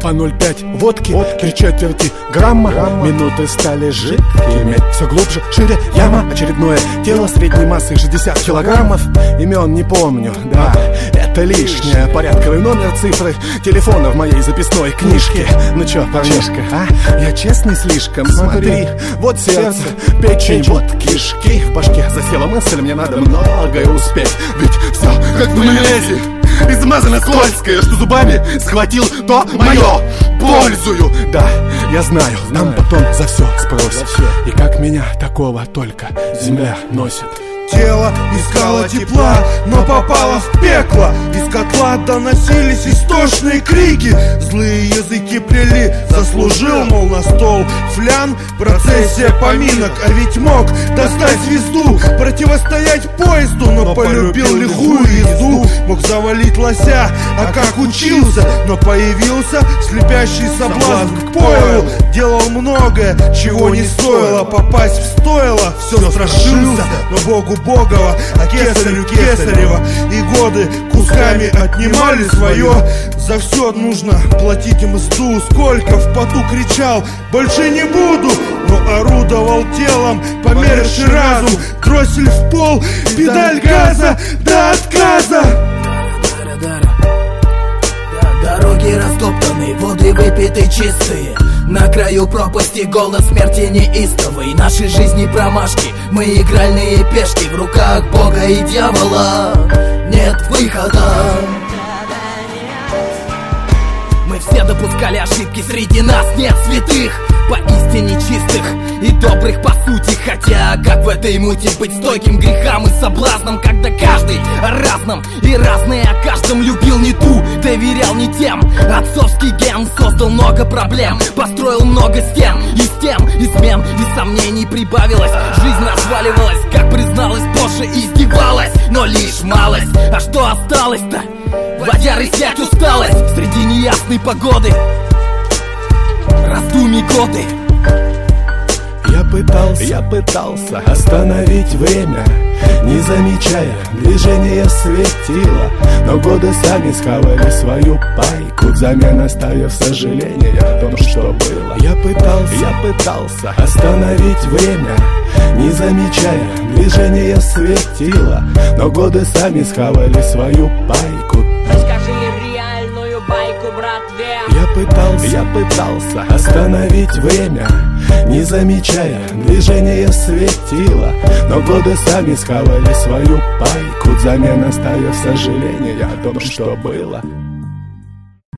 по 0,5 водки, три четверти грамма, минуты стали жидкими. Все глубже, шире. Яма, очередное тело средней массы 60 килограммов. Имен не помню, да, это лишнее. Порядковый номер цифры телефона в моей записной книжке. Ну чё, парнишка, а? Я честный слишком, смотри. Вот сердце, печень, вот кишки. В башке засела мысль, мне надо многое успеть. Ведь все как в мелезе Измазано скользкое, что зубами схватил то мое Пользую, да, я знаю, нам потом за все спросят. И как меня такого только земля носит. Тело искало тепла, но попало в пекло. Из котла доносились истошные крики. Злые языки плели, заслужил, мол, на стол Флян, процессия поминок А ведь мог достать звезду. Противостоять поезду, но полюбил лихую езду завалить лося, а как учился Но появился слепящий соблазн к пойлу Делал многое, чего не стоило. Попасть в стойло, все страшился. Но Богу Богова, а кесарю Кесарева И годы кусками отнимали свое За все нужно платить мзду. Сколько в поту кричал, больше не буду! Но орудовал телом, померший разум. Дроссель в пол, педаль газа. до отказа выпиты чистые На краю пропасти голос смерти неистовый. Наши жизни промашки, мы игральные пешки. В руках Бога и дьявола нет выхода. Мы все допускали ошибки, среди нас нет святых. Поистине чистых добрых по сути Хотя как в этой муте быть стойким грехам и соблазнам Когда каждый о разном и разные о каждом любил не ту Доверял не тем, отцовский ген создал много проблем Построил много стен, и стен, измен и сомнений прибавилось. Жизнь разваливалась, как призналась позже издевалась Но лишь малость, а что осталось-то? Водяры снять усталость. Среди неясной погоды Раздумий годы пытался, я пытался остановить время Не замечая движения светила Но годы сами схавали свою пайку Взамен оставив сожаление о том, что было. Я пытался, я пытался остановить время Не замечая движения светила Но годы сами схавали свою пайку пытался остановить время Не замечая движения светила Но годы сами схавали свою пайку. Взамен оставив сожаление о том, что было